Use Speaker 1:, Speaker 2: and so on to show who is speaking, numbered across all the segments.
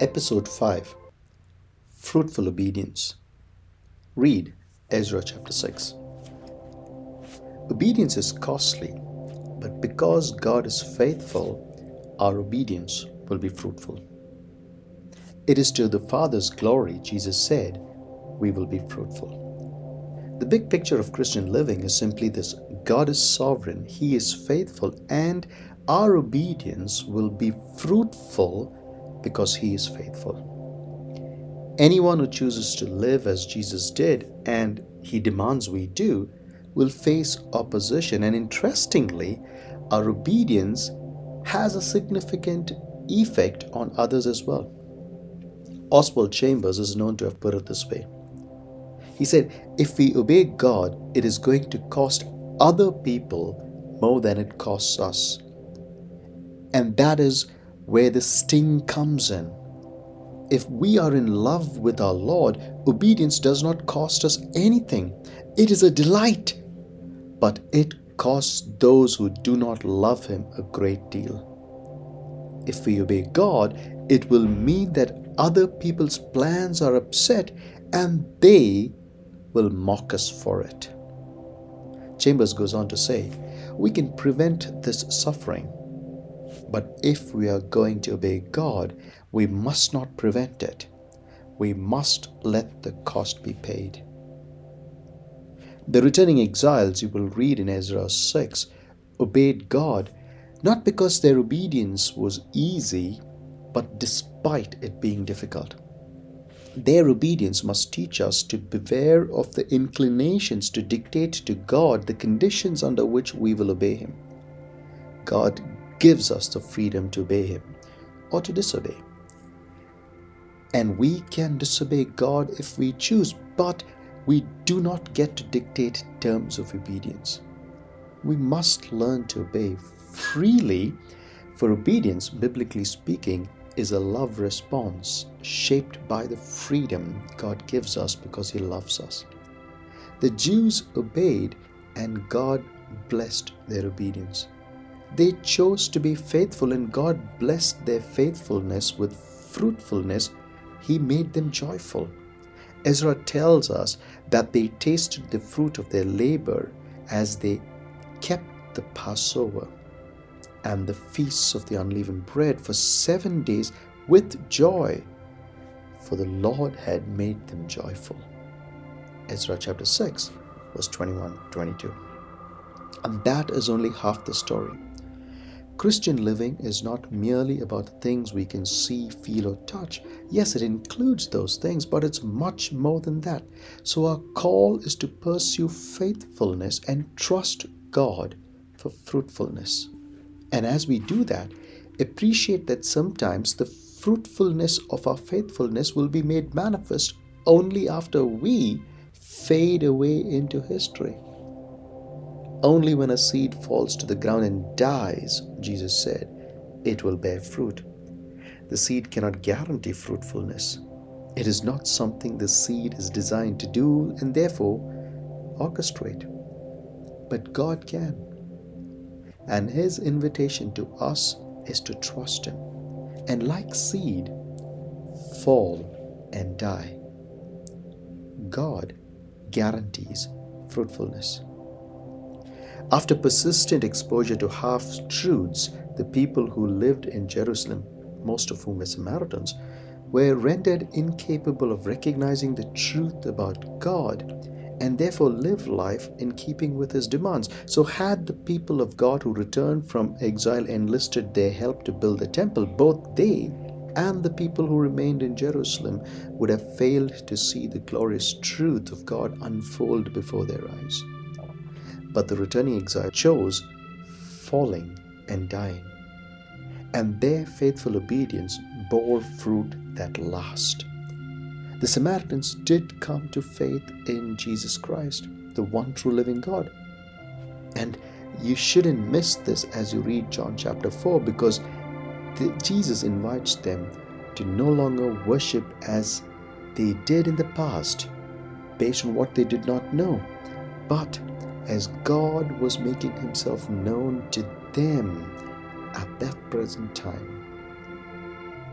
Speaker 1: Episode 5 Fruitful Obedience. Read Ezra chapter 6. Obedience is costly, but because God is faithful, our obedience will be fruitful. It is to the Father's glory, Jesus said, we will be fruitful. The big picture of Christian living is simply this God is sovereign, He is faithful, and our obedience will be fruitful because He is faithful. Anyone who chooses to live as Jesus did, and He demands we do, will face opposition. And interestingly, our obedience has a significant effect on others as well. Oswald Chambers is known to have put it this way he said, if we obey God, it is going to cost other people more than it costs us. And that is where the sting comes in. If we are in love with our Lord, obedience does not cost us anything. It is a delight. But it costs those who do not love Him a great deal. If we obey God, it will mean that other people's plans are upset and they will mock us for it. Chambers goes on to say, We can prevent this suffering, but if we are going to obey God, we must not prevent it. We must let the cost be paid. The returning exiles, you will read in Ezra 6, obeyed God not because their obedience was easy, but despite it being difficult. Their obedience must teach us to beware of the inclinations to dictate to God the conditions under which we will obey Him. God gives us the freedom to obey Him or to disobey. And we can disobey God if we choose, but we do not get to dictate terms of obedience. We must learn to obey freely, for obedience, biblically speaking, is a love response shaped by the freedom God gives us because He loves us. The Jews obeyed and God blessed their obedience. They chose to be faithful and God blessed their faithfulness with fruitfulness. He made them joyful. Ezra tells us that they tasted the fruit of their labor as they kept the Passover and the feasts of the unleavened bread for seven days with joy, for the Lord had made them joyful. Ezra chapter 6, verse 21 22. And that is only half the story. Christian living is not merely about things we can see, feel, or touch. Yes, it includes those things, but it's much more than that. So, our call is to pursue faithfulness and trust God for fruitfulness. And as we do that, appreciate that sometimes the fruitfulness of our faithfulness will be made manifest only after we fade away into history. Only when a seed falls to the ground and dies, Jesus said, it will bear fruit. The seed cannot guarantee fruitfulness. It is not something the seed is designed to do and therefore orchestrate. But God can. And His invitation to us is to trust Him. And like seed, fall and die. God guarantees fruitfulness. After persistent exposure to half truths, the people who lived in Jerusalem, most of whom were Samaritans, were rendered incapable of recognizing the truth about God and therefore live life in keeping with his demands. So, had the people of God who returned from exile enlisted their help to build the temple, both they and the people who remained in Jerusalem would have failed to see the glorious truth of God unfold before their eyes. But the returning exile chose falling and dying, and their faithful obedience bore fruit that last. The Samaritans did come to faith in Jesus Christ, the one true living God. And you shouldn't miss this as you read John chapter 4 because the, Jesus invites them to no longer worship as they did in the past, based on what they did not know, but as God was making himself known to them at that present time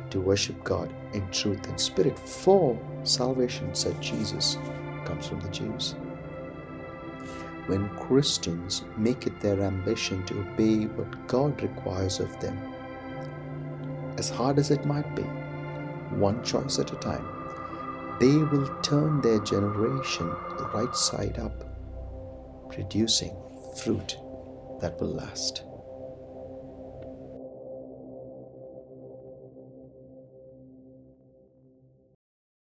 Speaker 1: to worship God in truth and spirit, for salvation, said Jesus, comes from the Jews. When Christians make it their ambition to obey what God requires of them, as hard as it might be, one choice at a time, they will turn their generation right side up, producing fruit that will last.